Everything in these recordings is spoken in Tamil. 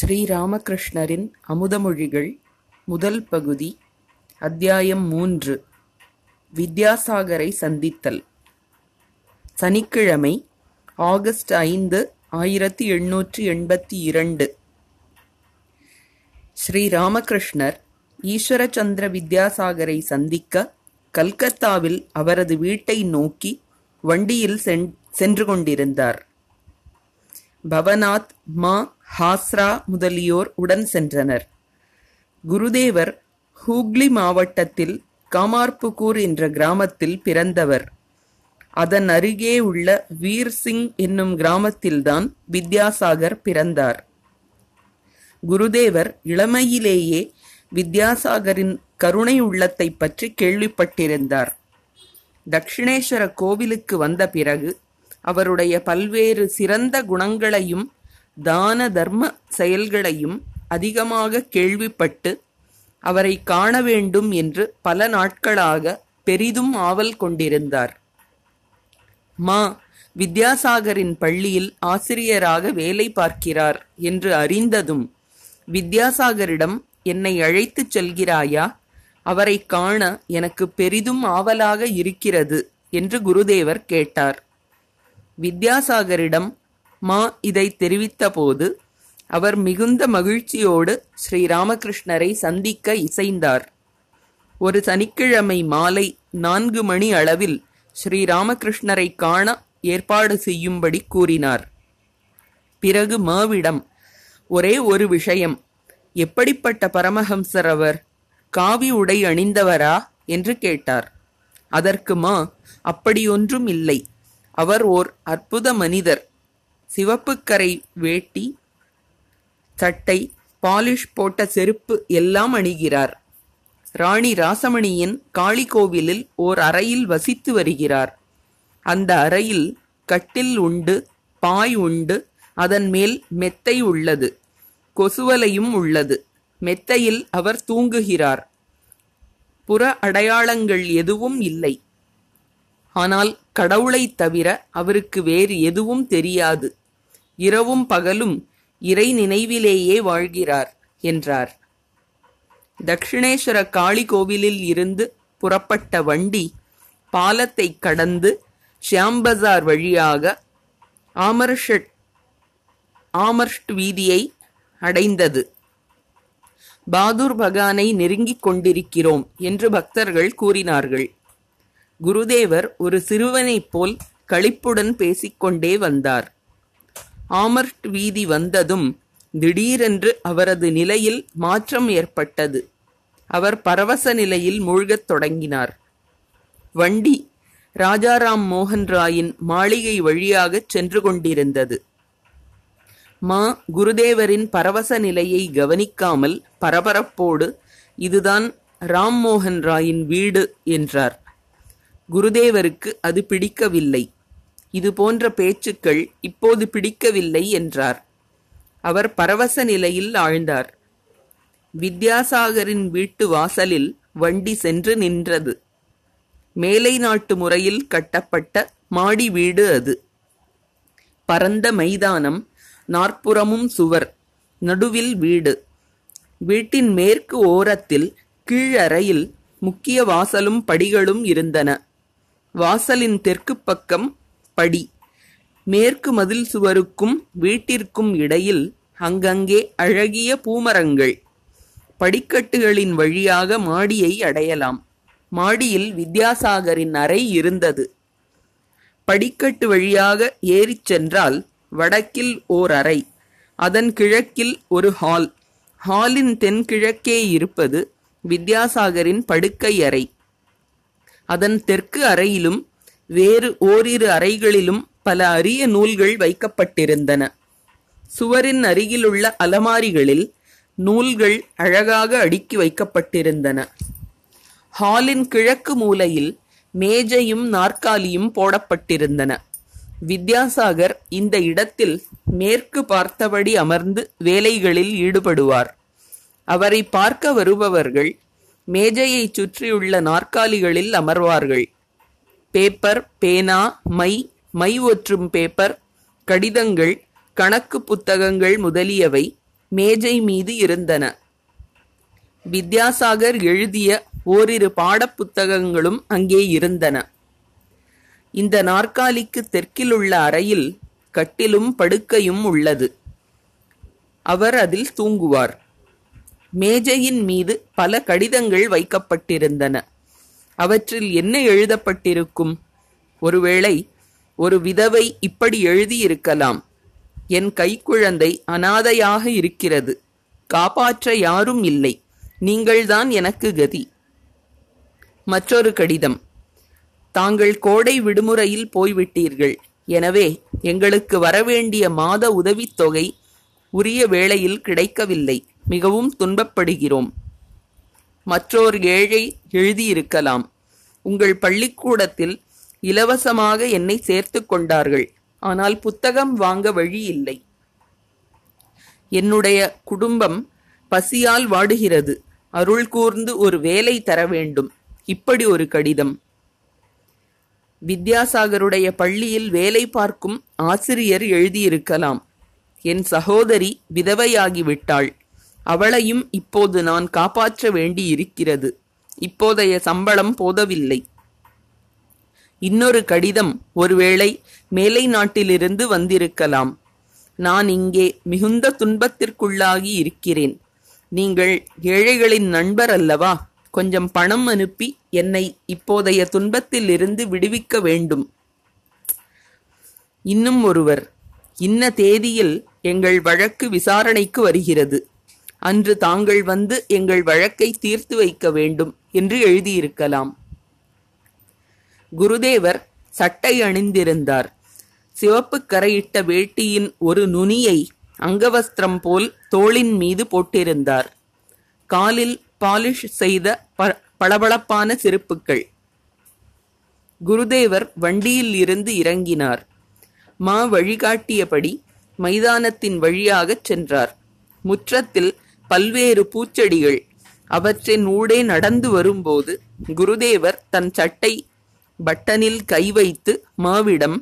ஸ்ரீராமகிருஷ்ணரின் அமுதமொழிகள் முதல் பகுதி அத்தியாயம் மூன்று வித்யாசாகரை சந்தித்தல். சனிக்கிழமை ஆகஸ்ட் ஐந்து ஆயிரத்தி எண்ணூற்றி எண்பத்தி இரண்டு. ஸ்ரீராமகிருஷ்ணர் ஈஸ்வரச்சந்திர வித்யாசாகரை சந்திக்க கல்கத்தாவில் அவரது வீட்டை நோக்கி வண்டியில் சென் சென்று கொண்டிருந்தார். பவனாத் மா ஹாஸ்ரா முதலியோர் உடன் சென்றனர். குருதேவர் ஹூக்ளி மாவட்டத்தில் காமார்புகூர் என்ற கிராமத்தில் பிறந்தவர். அதன் அருகே உள்ள வீர் சிங் என்னும் கிராமத்தில்தான் வித்யாசாகர் பிறந்தார். குருதேவர் இளமையிலேயே வித்யாசாகரின் கருணை உள்ளத்தை பற்றி கேள்விப்பட்டிருந்தார். தட்சிணேஸ்வர கோவிலுக்கு வந்த பிறகு அவருடைய பல்வேறு சிறந்த குணங்களையும் தான தர்ம செயல்களையும் அதிகமாக கேள்விப்பட்டு அவரை காண வேண்டும் என்று பல நாட்களாக பெரிதும் ஆவல் கொண்டிருந்தார். மா வித்யாசாகரின் பள்ளியில் ஆசிரியராக வேலை பார்க்கிறார் என்று அறிந்ததும் வித்யாசாகரிடம் என்னை அழைத்துச் செல்கிறாயா? அவரை காண எனக்கு பெரிதும் ஆவலாக இருக்கிறது என்று குருதேவர் கேட்டார். வித்யாசாகரிடம் மா இதை தெரிவித்தபோது அவர் மிகுந்த மகிழ்ச்சியோடு ஸ்ரீராமகிருஷ்ணரை சந்திக்க இசைந்தார். ஒரு சனிக்கிழமை மாலை நான்கு மணி அளவில் ஸ்ரீராமகிருஷ்ணரை காண ஏற்பாடு செய்யும்படி கூறினார். பிறகு மாவிடம் ஒரே ஒரு விஷயம் எப்படிப்பட்ட பரமஹம்சர் அவர்? காவி உடை அணிந்தவரா? என்று கேட்டார். அதற்கு மா அப்படியொன்றும் இல்லை. அவர் ஓர் அற்புத மனிதர். சிவப்புக்கரை வேட்டி சட்டை பாலிஷ் போட்ட செருப்பு எல்லாம் அணிகிறார். ராணி ராசமணியின் காளி கோவிலில் ஓர் அறையில் வசித்து வருகிறார். அந்த அறையில் கட்டில் உண்டு பாய் உண்டு அதன் மேல் மெத்தை உள்ளது கொசுவலையும் உள்ளது. மெத்தையில் அவர் தூங்குகிறார். புற அடையாளங்கள் எதுவும் இல்லை. ஆனால் கடவுளைத் தவிர அவருக்கு வேறு எதுவும் தெரியாது. இரவும் பகலும் இறை நினைவிலேயே வாழ்கிறார் என்றார். தட்சிணேஸ்வர காளி கோவிலில் இருந்து புறப்பட்ட வண்டி பாலத்தை கடந்து ஷியாம்பசார் வழியாக ஆமர்ஷட் ஆமர்ஷ்ட் வீதியை அடைந்தது. பாதுர் பகானை நெருங்கிக் கொண்டிருக்கிறோம் என்று பக்தர்கள் கூறினார்கள். குருதேவர் ஒரு சிறுவனைப் போல் களிப்புடன் பேசிக்கொண்டே வந்தார். ஆமர்ட் வீதி வந்ததும் திடீரென்று அவரது நிலையில் மாற்றம் ஏற்பட்டது. அவர் பரவச நிலையில் மூழ்கத் தொடங்கினார். வண்டி ராஜாராம் மோகன் ராயின் மாளிகை வழியாகச் சென்று கொண்டிருந்தது. மா குருதேவரின் பரவச நிலையை கவனிக்காமல் பரபரப்போடு இதுதான் ராம்மோகன் ராயின் வீடு என்றார். குருதேவருக்கு அது பிடிக்கவில்லை. இது போன்ற பேச்சுக்கள் இப்போது பிடிக்கவில்லை என்றார். அவர் பரவச நிலையில் ஆழ்ந்தார். வித்யாசாகரின் வீட்டு வாசலில் வண்டி சென்று நின்றது. மேலை நாட்டு முறையில் கட்டப்பட்ட மாடி வீடு அது. பரந்த மைதானம் நாற்புறமும் சுவர் நடுவில் வீடு. வீட்டின் மேற்கு ஓரத்தில் கீழறையில் முக்கிய வாசலும் படிகளும் இருந்தன. வாசலின் தெற்கு பக்கம் படி. மேற்கு மதில் சுவருக்கும் வீட்டிற்கும் இடையில் அங்கங்கே அழகிய பூமரங்கள். படிக்கட்டுகளின் வழியாக மாடியை அடையலாம். மாடியில் வித்யாசாகரின் அறை இருந்தது. படிக்கட்டு வழியாக ஏறிச் சென்றால் வடக்கில் ஓர் அறை அதன் கிழக்கில் ஒரு ஹால். ஹாலின் தென்கிழக்கே இருப்பது வித்யாசாகரின் படுக்கை அறை. அதன் தெற்கு அறையிலும் வேறு ஓரிரு அறைகளிலும் பல அரிய நூல்கள் வைக்கப்பட்டிருந்தன. சுவரின் அருகிலுள்ள அலமாரிகளில் நூல்கள் அழகாக அடுக்கி வைக்கப்பட்டிருந்தன. ஹாலின் கிழக்கு மூலையில் மேஜையும் நாற்காலியும் போடப்பட்டிருந்தன. வித்யாசாகர் இந்த இடத்தில் மேற்கு பார்த்தபடி அமர்ந்து வேலைகளில் ஈடுபடுவார். அவரை பார்க்க வருபவர்கள் மேஜையைச் சுற்றியுள்ள நாற்காலிகளில் அமர்வார்கள். பேப்பர் பேனா மை மை ஒற்றும் பேப்பர் கடிதங்கள் கணக்கு புத்தகங்கள் முதலியவை மேஜை மீது இருந்தன. வித்யாசாகர் எழுதிய ஓரிரு பாடப்புத்தகங்களும் அங்கே இருந்தன. இந்த நாற்காலிக்கு தெற்கிலுள்ள அறையில் கட்டிலும் படுக்கையும் உள்ளது. அவர் அதில் தூங்குவார். மேஜையின் மீது பல கடிதங்கள் வைக்கப்பட்டிருந்தன. அவற்றில் என்ன எழுதப்பட்டிருக்கும்? ஒருவேளை ஒரு விதவை இப்படி எழுதியிருக்கலாம். என் கைக்குழந்தை அனாதையாக இருக்கிறது. காப்பாற்ற யாரும் இல்லை. நீங்கள்தான் எனக்கு கதி. மற்றொரு கடிதம். தாங்கள் கோடை விடுமுறையில் போய்விட்டீர்கள். எனவே எங்களுக்கு வரவேண்டிய மாத உதவித்தொகை உரிய வேளையில் கிடைக்கவில்லை. மிகவும் துன்பப்படுகிறோம். மற்றோர் ஏழை எழுதியிருக்கலாம். உங்கள் பள்ளிக்கூடத்தில் இலவசமாக என்னை சேர்த்து கொண்டார்கள். ஆனால் புத்தகம் வாங்க வழி இல்லை. என்னுடைய குடும்பம் பசியால் வாடுகிறது. அருள் கூர்ந்து ஒரு வேலை தர வேண்டும். இப்படி ஒரு கடிதம். வித்யாசாகருடைய பள்ளியில் வேலை பார்க்கும் ஆசிரியர் எழுதியிருக்கலாம். என் சகோதரி விதவையாகிவிட்டாள். அவளையும் இப்போது நான் காப்பாற்ற வேண்டியிருக்கிறது. இப்போதைய சம்பளம் போதவில்லை. இன்னொரு கடிதம் ஒருவேளை மேலை நாட்டிலிருந்து வந்திருக்கலாம். நான் இங்கே மிகுந்த துன்பத்திற்குள்ளாகி இருக்கிறேன். நீங்கள் ஏழைகளின் நண்பர் அல்லவா? கொஞ்சம் பணம் அனுப்பி என்னை இப்போதைய துன்பத்தில் இருந்து விடுவிக்க வேண்டும். இன்னும் ஒருவர். இன்ன தேதியில் எங்கள் வழக்கு விசாரணைக்கு வருகிறது. அன்று தாங்கள் வந்து எங்கள் வழக்கை தீர்த்து வைக்க வேண்டும் என்று எழுதியிருக்கலாம். குருதேவர் சட்டை அணிந்திருந்தார். சிவப்பு கரையிட்ட வேட்டியின் ஒரு நுனியை அங்கவஸ்திரம் போல் தோளின் மீது போட்டிருந்தார். காலில் பாலிஷ் செய்த ப- பளபளப்பான செருப்புக்கள் குருதேவர் வண்டியில் இருந்து இறங்கினார். மா வழிகாட்டியபடி மைதானத்தின் வழியாகச் சென்றார். முற்றத்தில் பல்வேறு பூச்செடிகள் அவற்றின் ஊடே நடந்து வரும்போது குருதேவர் தன் சட்டை பட்டனில் கை வைத்து மாவிடம்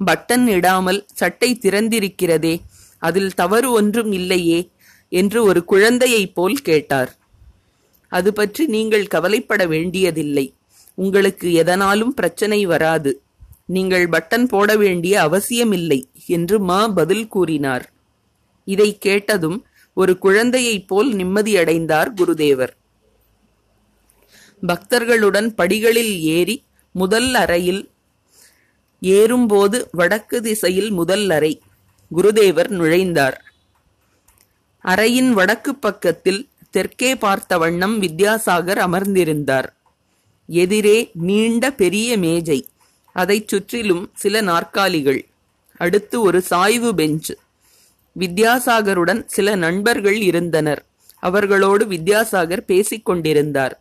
பட்டன் இடாமல் சட்டை திறந்திருக்கிறதே அதில் தவறு ஒன்றும் இல்லையே என்று ஒரு குழந்தையைப் போல் கேட்டார். அது பற்றி நீங்கள் கவலைப்பட வேண்டியதில்லை. உங்களுக்கு எதனாலும் பிரச்சனை வராது. நீங்கள் பட்டன் போட வேண்டிய அவசியமில்லை என்று மா பதில் கூறினார். இதை கேட்டதும் ஒரு குழந்தையைப் போல் நிம்மதியடைந்தார் குருதேவர். பக்தர்களுடன் படிகளில் ஏறி முதல் அறையில் ஏறும்போது வடக்கு திசையில் முதல் அறை குருதேவர் நுழைந்தார். அறையின் வடக்கு பக்கத்தில் தெற்கே பார்த்த வண்ணம் வித்யாசாகர் அமர்ந்திருந்தார். எதிரே நீண்ட பெரிய மேஜை அதைச் சுற்றிலும் சில நாற்காலிகள் அடுத்து ஒரு சாய்வு பெஞ்ச். வித்யாசாகருடன் சில நண்பர்கள் இருந்தனர். அவர்களோடு வித்யாசாகர் பேசிக் கொண்டிருந்தார்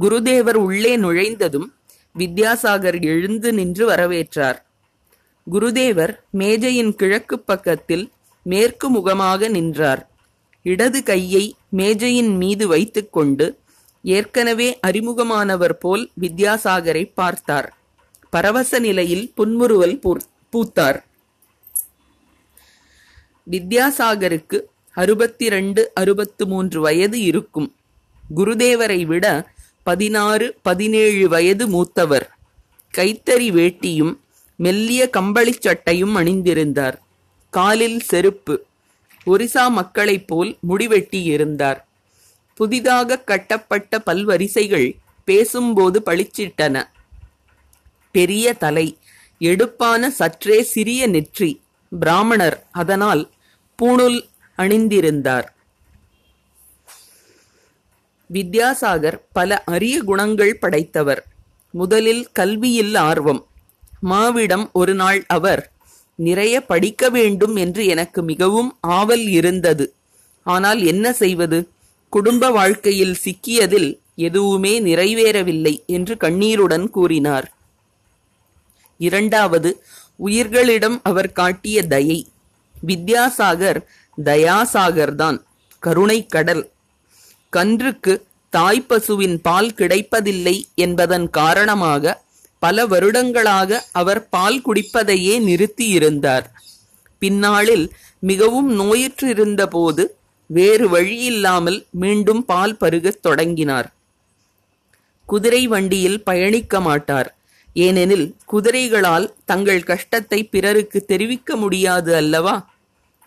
குருதேவர் உள்ளே நுழைந்ததும் வித்யாசாகர் எழுந்து நின்று வரவேற்றார். குருதேவர் மேஜையின் கிழக்கு பக்கத்தில் மேற்கு முகமாக நின்றார். இடது கையை மேஜையின் மீது வைத்துக்கொண்டு ஏற்கனவே அறிமுகமானவர் போல் வித்யாசாகரை பார்த்தார். பரவச நிலையில் புன்முறுவல் பூத்தார். வித்யாசாகருக்கு அறுபத்தி ரெண்டு அறுபத்து மூன்று வயது இருக்கும். குருதேவரை விட பதினாறு பதினேழு வயது மூத்தவர். கைத்தறி வேட்டியும் மெல்லிய கம்பளிச் சட்டையும் அணிந்திருந்தார். காலில் செருப்பு. ஒரிசா மக்களைப் போல் முடிவெட்டி இருந்தார் புதிதாக கட்டப்பட்ட பல்வரிசைகள் பேசும்போது பளிச்சிட்டன. பெரிய தலை எடுப்பான சற்றே சிறிய நெற்றி. பிராமணர் அதனால் பூணுல் அணிந்திருந்தார். வித்யாசாகர் பல அரிய குணங்கள் படைத்தவர். முதலில் கல்வியில் ஆர்வம். மாவிடம் ஒரு நாள் அவர் நிறைய படிக்க வேண்டும் என்று எனக்கு மிகவும் ஆவல் இருந்தது. ஆனால் என்ன செய்வது? குடும்ப வாழ்க்கையில் சிக்கியதில் எதுவுமே நிறைவேறவில்லை என்று கண்ணீருடன் கூறினார். இரண்டாவது உயிர்களிடம் அவர் காட்டிய தயை. வித்யாசாகர் தயாசாகர்தான் கருணை கடல். கன்றுக்கு தாய்ப்பசுவின் பால் கிடைப்பதில்லை என்பதன் காரணமாக பல வருடங்களாக அவர் பால் குடிப்பதையே நிறுத்தியிருந்தார். பின்னாளில் மிகவும் நோயுற்றிருந்த போது வேறு வழியில்லாமல் மீண்டும் பால் பருகத் தொடங்கினார். குதிரை வண்டியில் பயணிக்க மாட்டார். ஏனெனில் குதிரைகளால் தங்கள் கஷ்டத்தை பிறருக்கு தெரிவிக்க முடியாது அல்லவா?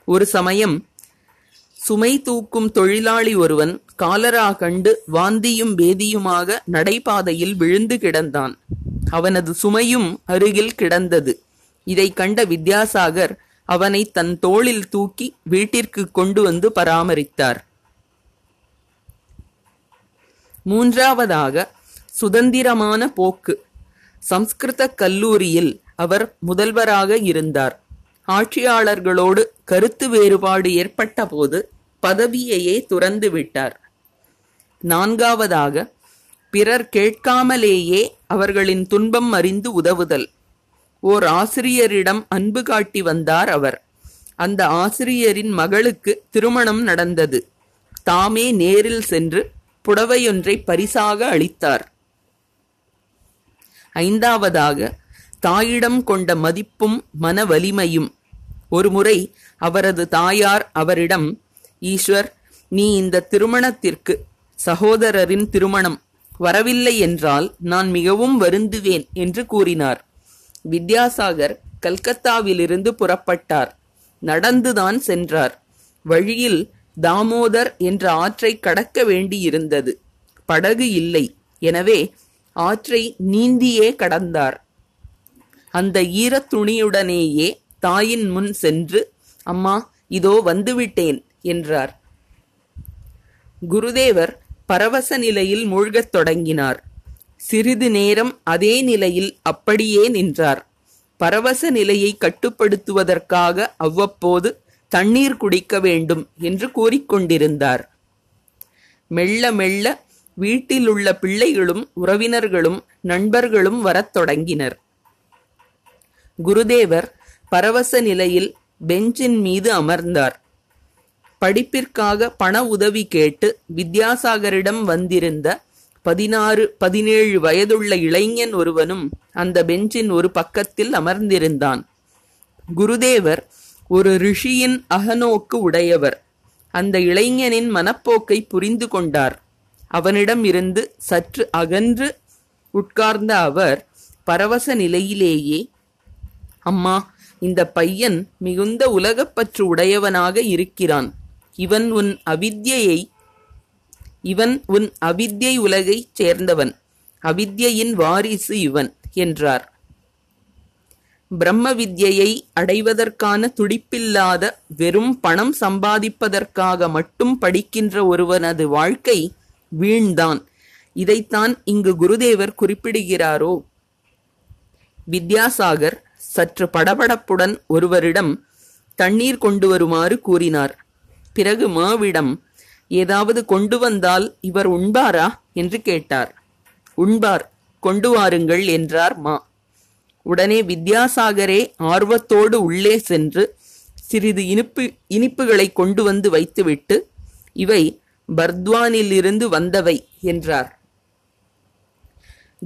ஒரு சமயம் சுமை தூக்கும் தொழிலாளி ஒருவன் காலரா கண்டு வாந்தியும் பேதியுமாக நடைபாதையில் விழுந்து கிடந்தான். அவனது சுமையும் அருகில் கிடந்தது. இதை கண்ட வித்யாசாகர் அவனை தன் தோளில் தூக்கி வீட்டிற்கு கொண்டு வந்து பராமரித்தார். மூன்றாவதாக சுதந்திரமான போக்கு. சம்ஸ்கிருத கல்லூரியில் அவர் முதல்வராக இருந்தார். ஆட்சியாளர்களோடு கருத்து வேறுபாடு ஏற்பட்ட போது பதவியையே துறந்து விட்டார். நான்காவதாக பிறர் கேட்காமலேயே அவர்களின் துன்பம் அறிந்து உதவுதல். ஓர் ஆசிரியரிடம் அன்பு காட்டி வந்தார் அவர். அந்த ஆசிரியரின் மகளுக்கு திருமணம் நடந்தது. தாமே நேரில் சென்று புடவையொன்றை பரிசாக அளித்தார். ஐந்தாவதாக தாயிடம் கொண்ட மதிப்பும் மன வலிமையும் ஒருமுறை அவரது தாயார் அவரிடம் ஈஸ்வர் நீ இந்த திருமணத்திற்கு சகோதரரின் திருமணம் வரவில்லை என்றால் நான் மிகவும் வருந்துவேன் என்று கூறினார். வித்யாசாகர் கல்கத்தாவிலிருந்து புறப்பட்டார். நடந்துதான் சென்றார். வழியில் தாமோதர் என்ற ஆற்றை கடக்க வேண்டியிருந்தது. படகு இல்லை. எனவே ஆற்றை நீந்தியே கடந்தார். அந்த ஈரத் துணியுடனேயே தாயின் முன் சென்று அம்மா இதோ வந்துவிட்டேன் என்றார். குருதேவர் பரவச நிலையில் மூழ்கத் தொடங்கினார். சிறிது நேரம் அதே நிலையில் அப்படியே நின்றார். பரவச நிலையை கட்டுப்படுத்துவதற்காக அவ்வப்போது தண்ணீர் குடிக்க வேண்டும் என்று கூறிக்கொண்டிருந்தார். மெல்ல மெல்ல வீட்டிலுள்ள பிள்ளைகளும் உறவினர்களும் நண்பர்களும் வரத் தொடங்கினர். குருதேவர் பரவச நிலையில் பெஞ்சின் மீது அமர்ந்தார். படிப்பிற்காக பண உதவி கேட்டு வித்யாசாகரிடம் வந்திருந்த பதினாறு பதினேழு வயதுள்ள இளைஞன் ஒருவனும் அந்த பெஞ்சின் ஒரு பக்கத்தில் அமர்ந்திருந்தான். குருதேவர் ஒரு ரிஷியின் அகநோக்கு உடையவர். அந்த இளைஞனின் மனப்போக்கை புரிந்து கொண்டார். அவனிடம் இருந்து சற்று அகன்று உட்கார்ந்த அவர் பரவச நிலையிலேயே அம்மா இந்த பையன் மிகுந்த உலகப்பற்று உடையவனாக இருக்கிறான். இவன் உன் அவித்யை இவன் உன் அவித்யை உலகைச் சேர்ந்தவன். அவித்யின் வாரிசு இவன் என்றார். பிரம்ம வித்யை அடைவதற்கான துடிப்பில்லாத வெறும் பணம் சம்பாதிப்பதற்காக மட்டும் படிக்கின்ற ஒருவனது வாழ்க்கை வீண்தான் இதைத்தான் இங்கு குருதேவர் குறிப்பிடுகிறாரோ? வித்யாசாகர் சற்று படபடப்புடன் ஒருவரிடம் தண்ணீர் கொண்டு வருமாறு கூறினார். பிறகு மாவிடம் ஏதாவது கொண்டு வந்தால் இவர் உண்பாரா? என்று கேட்டார். உண்பார் கொண்டு வாருங்கள் என்றார் மா. உடனே வித்யாசாகரே ஆர்வத்தோடு உள்ளே சென்று சிறிது இனிப்பு இனிப்புகளை கொண்டு வந்து வைத்துவிட்டு இவை பர்த்வானிலிருந்து வந்தவை என்றார்.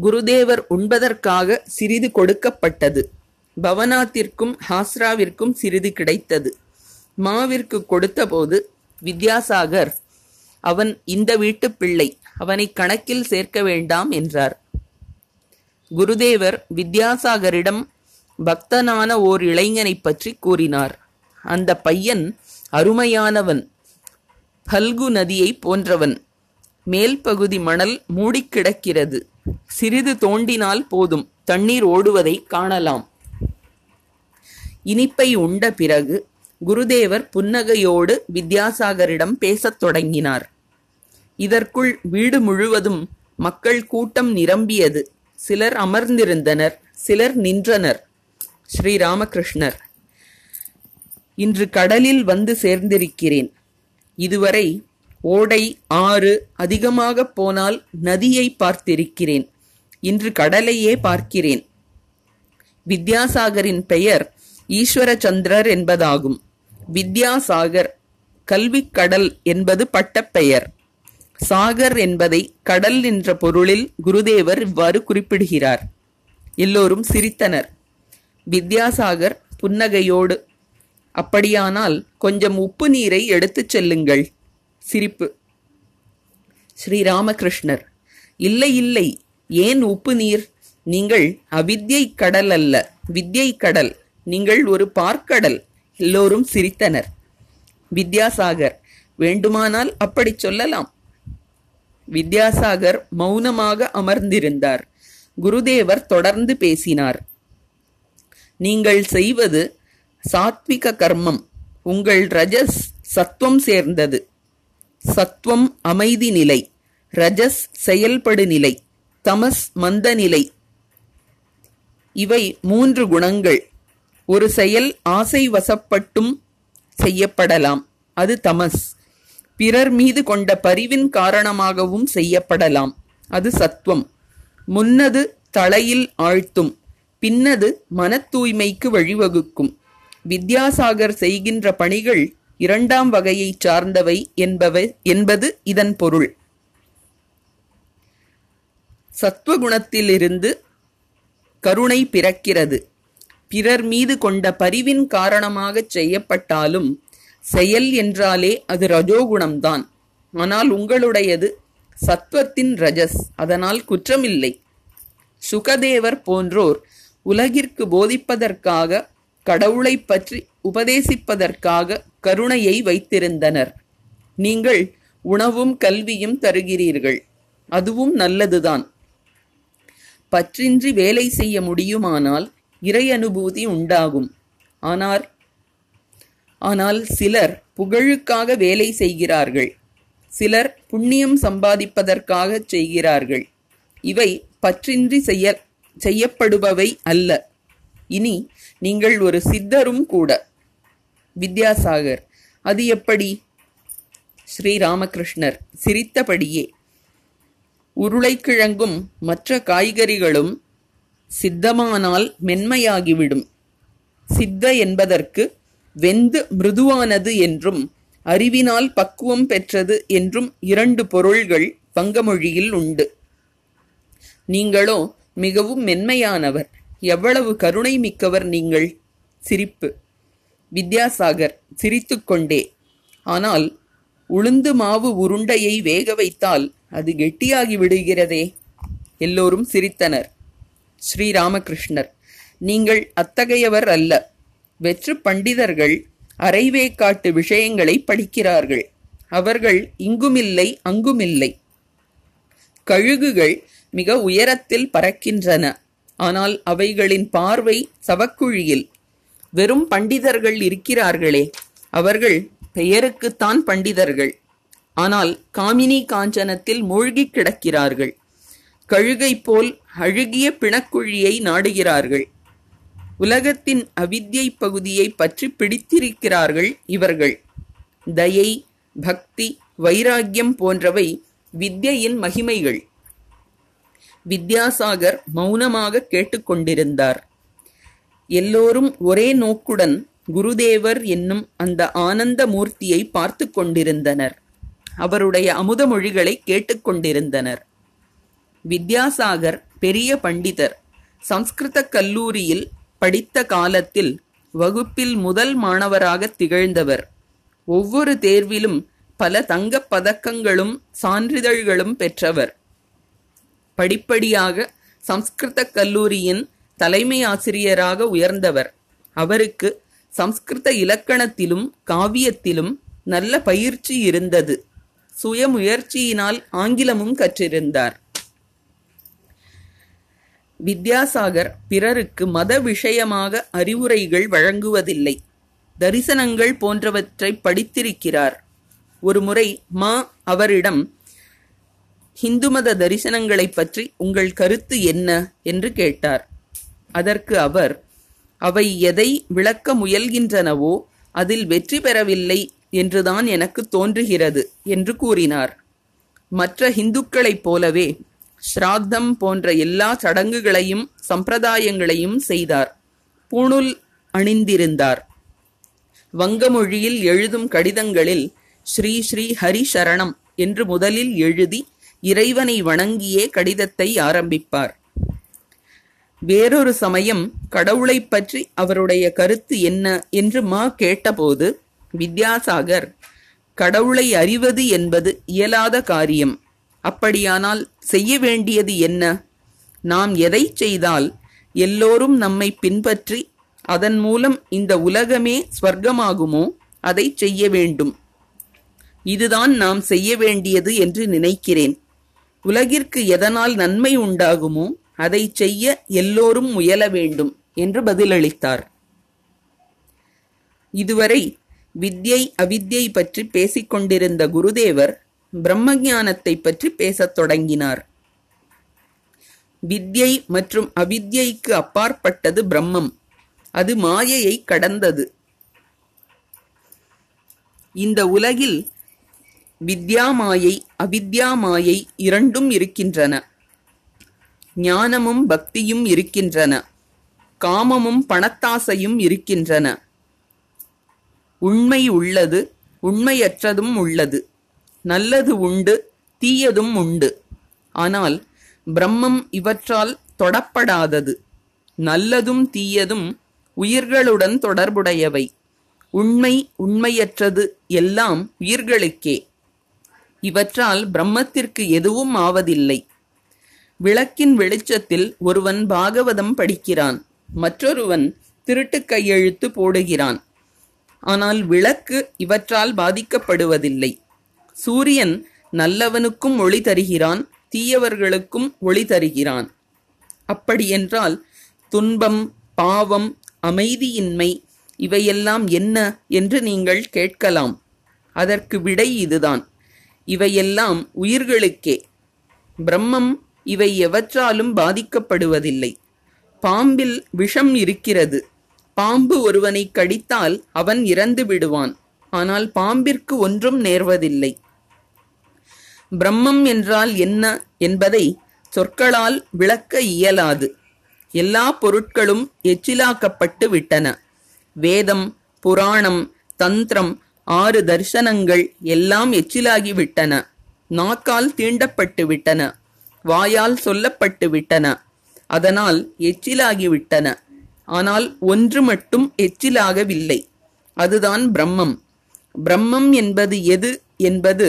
குருதேவர் உண்பதற்காக சிறிது கொடுக்கப்பட்டது. பவனாத்திற்கும் ஹாஸ்ராவிற்கும் சிறிது கிடைத்தது. மாவிற்கு கொடுத்தபோது வித்யாசாகர் அவன் இந்த வீட்டு பிள்ளை அவனை கணக்கில் சேர்க்க வேண்டாம் என்றார். குருதேவர் வித்யாசாகரிடம் பக்தனான ஓர் இளைஞனைப் பற்றி கூறினார். அந்த பையன் அருமையானவன். பல்கு நதியை போன்றவன். மேல் பகுதி மணல் மூடிக்கிடக்கிறது சிறிது தோண்டினால் போதும். தண்ணீர் ஓடுவதை காணலாம். இனிப்பை உண்ட பிறகு குருதேவர் புன்னகையோடு வித்யாசாகரிடம் பேசத் தொடங்கினார். இதற்குள் வீடு முழுவதும் மக்கள் கூட்டம் நிரம்பியது. சிலர் அமர்ந்திருந்தனர் சிலர் நின்றனர். ஸ்ரீராமகிருஷ்ணர் இன்று கடலில் வந்து சேர்ந்திருக்கிறேன். இதுவரை ஓடை ஆறு அதிகமாக போனால் நதியை பார்த்திருக்கிறேன். இன்று கடலையே பார்க்கிறேன். வித்யாசாகரின் பெயர் ஈஸ்வரச்சந்திரர் என்பதாகும். வித்யாசாகர் கல்விக் கடல் என்பது பட்டப்பெயர். சாகர் என்பதை கடல் என்ற பொருளில் குருதேவர் இவ்வாறு குறிப்பிடுகிறார். எல்லோரும் சிரித்தனர். வித்யாசாகர் புன்னகையோடு அப்படியானால் கொஞ்சம் உப்பு நீரை எடுத்துச் செல்லுங்கள். சிரிப்பு. ஸ்ரீராமகிருஷ்ணர். இல்லை இல்லை. ஏன் உப்பு நீர்? நீங்கள் அவித்யை கடல் அல்ல. வித்யை கடல். நீங்கள் ஒரு பார்க்கடல். எல்லோரும் சிரித்தனர். வித்யாசாகர். வேண்டுமானால் அப்படி சொல்லலாம். வித்யாசாகர் மௌனமாக அமர்ந்திருந்தார். குருதேவர் தொடர்ந்து பேசினார். நீங்கள் செய்வது சாத்விக கர்மம் உங்கள் ரஜஸ் சத்துவம் சேர்ந்தது. சத்துவம் அமைதி நிலை ரஜஸ் செயல்படு நிலை தமஸ் மந்த நிலை. இவை மூன்று குணங்கள். ஒரு செயல் ஆசை வசப்பட்டும் செய்யப்படலாம் அது தமஸ். பிறர் மீது கொண்ட பரிவின் காரணமாகவும் செய்யப்படலாம் அது சத்துவம் முன்னது தலையில் ஆழ்த்தும் பின்னது மன தூய்மைக்கு வழிவகுக்கும். வித்யாசாகர் செய்கின்ற பணிகள் இரண்டாம் வகையைச் சார்ந்தவை என்பவை என்பது இதன் பொருள். சத்வகுணத்திலிருந்து கருணை பிறக்கிறது. பிறர் மீது கொண்ட பரிவின் காரணமாகச் செய்யப்பட்டாலும் செயல் என்றாலே அது ரஜோகுணம்தான். ஆனால் உங்களுடையது சத்வத்தின் ரஜஸ் அதனால் குற்றமில்லை. சுகதேவர் போன்றோர் உலகிற்கு போதிப்பதற்காக கடவுளைப் பற்றி உபதேசிப்பதற்காக கருணையை வைத்திருந்தனர். நீங்கள் உணவும் கல்வியும் தருகிறீர்கள். அதுவும் நல்லதுதான். பற்றின்றி வேலை செய்ய முடியுமானால் இறை அனுபூதி உண்டாகும். ஆனால் ஆனால் சிலர் புகழுக்காக வேலை செய்கிறார்கள். சிலர் புண்ணியம் சம்பாதிப்பதற்காக செய்கிறார்கள். இவை பற்றின்றி செய்ய செய்யப்படுபவை அல்ல. இனி நீங்கள் ஒரு சித்தரும் கூட. வித்யாசாகர் அது எப்படி? ஸ்ரீராமகிருஷ்ணர் சிரித்தபடியே உருளைக்கிழங்கும் மற்ற காய்கறிகளும் சித்தமானால் மென்மையாகிவிடும். சித்த என்பதற்கு வெந்து மிருதுவானது என்றும் அறிவினால் பக்குவம் பெற்றது என்றும் இரண்டு பொருள்கள் வங்கமொழியில் உண்டு. நீங்களோ மிகவும் மென்மையானவர். எவ்வளவு கருணை மிக்கவர் நீங்கள்? சிரிப்பு. வித்யாசாகர் சிரித்துக்கொண்டே. ஆனால் உளுந்து மாவு உருண்டையை வேக வைத்தால் அது கெட்டியாகி விடுகிறதே. எல்லோரும் சிரித்தனர். ஸ்ரீராமகிருஷ்ணர் நீங்கள் அத்தகையவர் அல்ல. வெற்று பண்டிதர்கள் அரைவேக்காட்டு விஷயங்களை படிக்கிறார்கள். அவர்கள் இங்குமில்லை அங்குமில்லை. கழுகுகள் மிக உயரத்தில் பறக்கின்றன. ஆனால் அவைகளின் பார்வை சவக்குழியில். வெறும் பண்டிதர்கள் இருக்கிறார்களே அவர்கள் பெயருக்குத்தான் பண்டிதர்கள். ஆனால் காமினி காஞ்சனத்தில் மூழ்கிக் கிடக்கிறார்கள். கழுகை போல் அழுகிய பிணக்குழியை நாடுகிறார்கள். உலகத்தின் அவித்யை பகுதியை பற்றி பிடித்திருக்கிறார்கள் இவர்கள். தயை பக்தி வைராக்கியம் போன்றவை வித்யையின் மகிமைகள். வித்யாசாகர் மௌனமாக கேட்டுக்கொண்டிருந்தார். எல்லோரும் ஒரே நோக்குடன் குருதேவர் என்னும் அந்த ஆனந்த மூர்த்தியை பார்த்து கொண்டிருந்தனர். அவருடைய அமுதமொழிகளை கேட்டுக்கொண்டிருந்தனர் வித்யாசாகர் பெரிய பண்டிதர் சம்ஸ்கிருத கல்லூரியில் படித்த காலத்தில் வகுப்பில் முதல் மாணவராக திகழ்ந்தவர். ஒவ்வொரு தேர்விலும் பல தங்கப் பதக்கங்களும் சான்றிதழ்களும் பெற்றவர். படிப்படியாக சம்ஸ்கிருத கல்லூரியின் தலைமை ஆசிரியராக உயர்ந்தவர். அவருக்கு சம்ஸ்கிருத இலக்கணத்திலும் காவியத்திலும் நல்ல பயிற்சி இருந்தது. சுயமுயற்சியினால் ஆங்கிலமும் கற்றிருந்தார். வித்யாசாகர் பிறருக்கு மத விஷயமாக அறிவுரைகள் வழங்குவதில்லை. தரிசனங்கள் போன்றவற்றை படித்திருக்கிறார். ஒருமுறை மா அவரிடம் ஹிந்து மத தரிசனங்களைப் பற்றி உங்கள் கருத்து என்ன? என்று கேட்டார். அதற்கு அவர் அவை எதை விளக்க முயல்கின்றனவோ அதில் வெற்றி பெறவில்லை என்றுதான் எனக்கு தோன்றுகிறது என்று கூறினார். மற்ற ஹிந்துக்களைப் போலவே ஸ்ராத்தம் போன்ற எல்லா சடங்குகளையும் சம்பிரதாயங்களையும் செய்தார். பூணுல் அணிந்திருந்தார். வங்கமொழியில் எழுதும் கடிதங்களில் ஸ்ரீ ஸ்ரீ ஹரி சரணம் என்று முதலில் எழுதி இறைவனை வணங்கியே கடிதத்தை ஆரம்பிப்பார். வேறொரு சமயம் கடவுளைப் பற்றி அவருடைய கருத்து என்ன என்று மா கேட்டபோது வித்யாசாகர் கடவுளை அறிவது என்பது இயலாத காரியம். அப்படியானால் செய்ய வேண்டியது என்ன? நாம் எதை செய்தால் எல்லோரும் நம்மை பின்பற்றி அதன் மூலம் இந்த உலகமே ஸ்வர்க்கமாகுமோ? அதை செய்ய வேண்டும். இதுதான் நாம் செய்ய வேண்டியது என்று நினைக்கிறேன். உலகிற்கு எதனால் நன்மை உண்டாகுமோ அதை செய்ய எல்லோரும் முயல வேண்டும் என்று பதிலளித்தார். இதுவரை வித்யை அவித்யை பற்றி பேசிக்கொண்டிருந்த குருதேவர் பிரம்மஞானத்தை பற்றி பேசத் தொடங்கினார். வித்யை மற்றும் அவித்யைக்கு அப்பாற்பட்டது பிரம்மம். அது மாயையை கடந்தது. இந்த உலகில் வித்யாமாயை அவித்யாமாயை இரண்டும் இருக்கின்றன. ஞானமும் பக்தியும் இருக்கின்றன. காமமும் பணத்தாசையும் இருக்கின்றன. உண்மை உள்ளது உண்மையற்றதும் உள்ளது. நல்லது உண்டு தீயதும் உண்டு. ஆனால் பிரம்மம் இவற்றால் தொடப்படாதது. நல்லதும் தீயதும் உயிர்களுடன் தொடர்புடையவை. உண்மை உண்மையற்றது எல்லாம் உயிர்களுக்கே. இவற்றால் பிரம்மத்திற்கு எதுவும் ஆவதில்லை. விளக்கின் வெளிச்சத்தில் ஒருவன் பாகவதம் படிக்கிறான் மற்றொருவன் திருட்டு கையெழுத்து போடுகிறான். ஆனால் விளக்கு இவற்றால் பாதிக்கப்படுவதில்லை. சூரியன் நல்லவனுக்கும் ஒளி தருகிறான் தீயவர்களுக்கும் ஒளி தருகிறான். அப்படியென்றால் துன்பம் பாவம் அமைதியின்மை இவையெல்லாம் என்ன என்று நீங்கள் கேட்கலாம். அதற்கு விடை இதுதான். இவையெல்லாம் உயிர்களுக்கே. பிரம்மம் இவை எவற்றாலும் பாதிக்கப்படுவதில்லை. பாம்பில் விஷம் இருக்கிறது. பாம்பு ஒருவனை கடித்தால் அவன் இறந்து விடுவான். ஆனால் பாம்பிற்கு ஒன்றும் நேர்வதில்லை. பிரம்மம் என்றால் என்ன என்பதை சொற்களால் விளக்க இயலாது. எல்லா பொருட்களும் எச்சிலாக்கப்பட்டு விட்டன. வேதம் புராணம் தந்திரம் ஆறு தர்சனங்கள் எல்லாம் எச்சிலாகி விட்டன நாக்கால் தீண்டப்பட்டு விட்டன வாயால் சொல்லப்பட்டு விட்டன அதனால் எச்சிலாகி விட்டன ஆனால் ஒன்று மட்டும் எச்சிலாகவில்லை. அதுதான் பிரம்மம். பிரம்மம் என்பது எது என்பது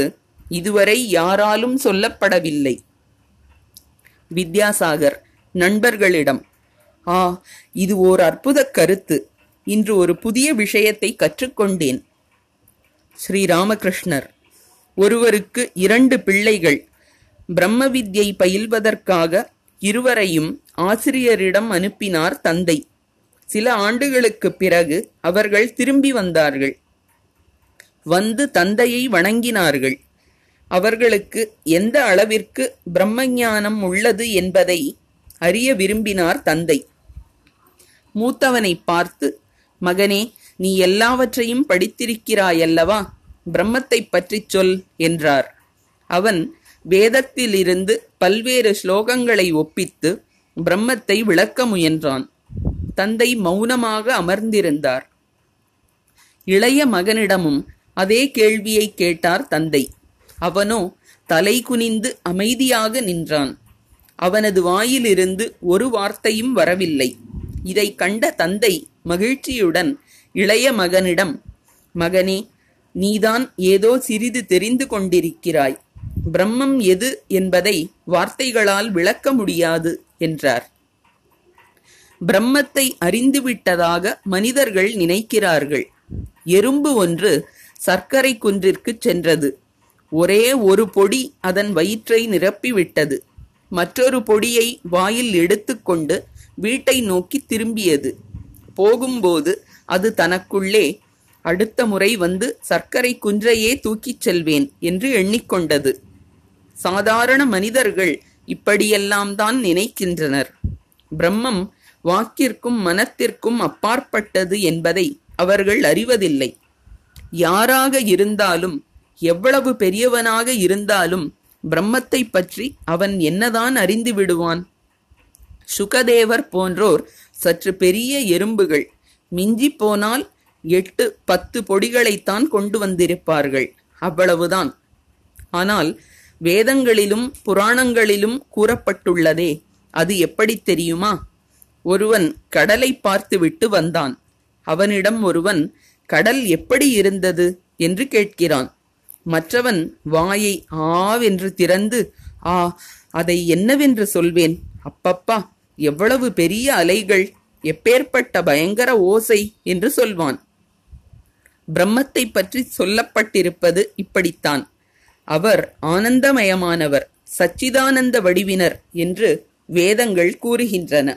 இதுவரை யாராலும் சொல்லப்படவில்லை. வித்யாசாகர் நண்பர்களிடம் ஆ இது ஓர் அற்புத கருத்து. இன்று ஒரு புதிய விஷயத்தை கற்றுக்கொண்டேன். ஸ்ரீராமகிருஷ்ணர். ஒருவருக்கு இரண்டு பிள்ளைகள். பிரம்ம வித்யை பயில்வதற்காக இருவரையும் ஆசிரியரிடம் அனுப்பினார் தந்தை. சில ஆண்டுகளுக்குப் பிறகு அவர்கள் திரும்பி வந்தார்கள். வந்து தந்தையை வணங்கினார்கள். அவர்களுக்கு எந்த அளவிற்கு பிரம்மஞானம் உள்ளது என்பதை அறிய விரும்பினார் தந்தை. மூத்தவனை பார்த்து மகனே நீ எல்லாவற்றையும் படித்திருக்கிறாயல்லவா? பிரம்மத்தைப் பற்றிச் சொல் என்றார். அவன் வேதத்திலிருந்து பல்வேறு ஸ்லோகங்களை ஒப்பித்து பிரம்மத்தை விளக்க முயன்றான். தந்தை மௌனமாக அமர்ந்திருந்தார். இளைய மகனிடமும் அதே கேள்வியை கேட்டார் தந்தை. அவனோ தலை குனிந்து அமைதியாக நின்றான். அவனது வாயிலிருந்து ஒரு வார்த்தையும் வரவில்லை. இதை கண்ட தந்தை மகிழ்ச்சியுடன் இளைய மகனிடம் மகனே நீதான் ஏதோ சிறிது தெரிந்து கொண்டிருக்கிறாய். பிரம்மம் எது என்பதை வார்த்தைகளால் விளக்க முடியாது என்றார். பிரம்மத்தை அறிந்துவிட்டதாக மனிதர்கள் நினைக்கிறார்கள். எறும்பு ஒன்று சர்க்கரை குன்றிற்கு சென்றது. ஒரே ஒரு பொடி அதன் வயிற்றை நிரப்பிவிட்டது. மற்றொரு பொடியை வாயில் எடுத்துக்கொண்டு வீட்டை நோக்கி திரும்பியது. போகும்போது அது தனக்குள்ளே அடுத்த முறை வந்து சர்க்கரை குன்றையே தூக்கிச் செல்வேன் என்று எண்ணிக்கொண்டது. சாதாரண மனிதர்கள் இப்படியெல்லாம் தான் நினைக்கின்றனர். பிரம்மம் வாக்கிற்கும் மனத்திற்கும் அப்பாற்பட்டது என்பதை அவர்கள் அறிவதில்லை. யாராக இருந்தாலும் எவ்வளவு பெரியவனாக இருந்தாலும் பிரம்மத்தை பற்றி அவன் என்னதான் அறிந்து விடுவான்? சுகதேவர் போன்றோர் சற்று பெரிய எறும்புகள் மிஞ்சி போனால் எட்டு பத்து பொடிகளைத்தான் கொண்டு வந்திருப்பார்கள். அவ்வளவுதான். ஆனால் வேதங்களிலும் புராணங்களிலும் கூறப்பட்டுள்ளதே அது எப்படி தெரியுமா? ஒருவன் கடலை பார்த்துவிட்டு வந்தான். அவனிடம் ஒருவன் கடல் எப்படி இருந்தது? என்று கேட்கிறான். மற்றவன் வாயை ஆவென்று திறந்து ஆ அதை என்னவென்று சொல்வேன்? அப்பப்பா எவ்வளவு பெரிய அலைகள்! எப்பேற்பட்ட பயங்கர ஓசை என்று சொல்வான். பிரம்மத்தை பற்றி சொல்லப்பட்டிருப்பது இப்படித்தான். அவர் ஆனந்தமயமானவர் சச்சிதானந்த வடிவினர் என்று வேதங்கள் கூறுகின்றன.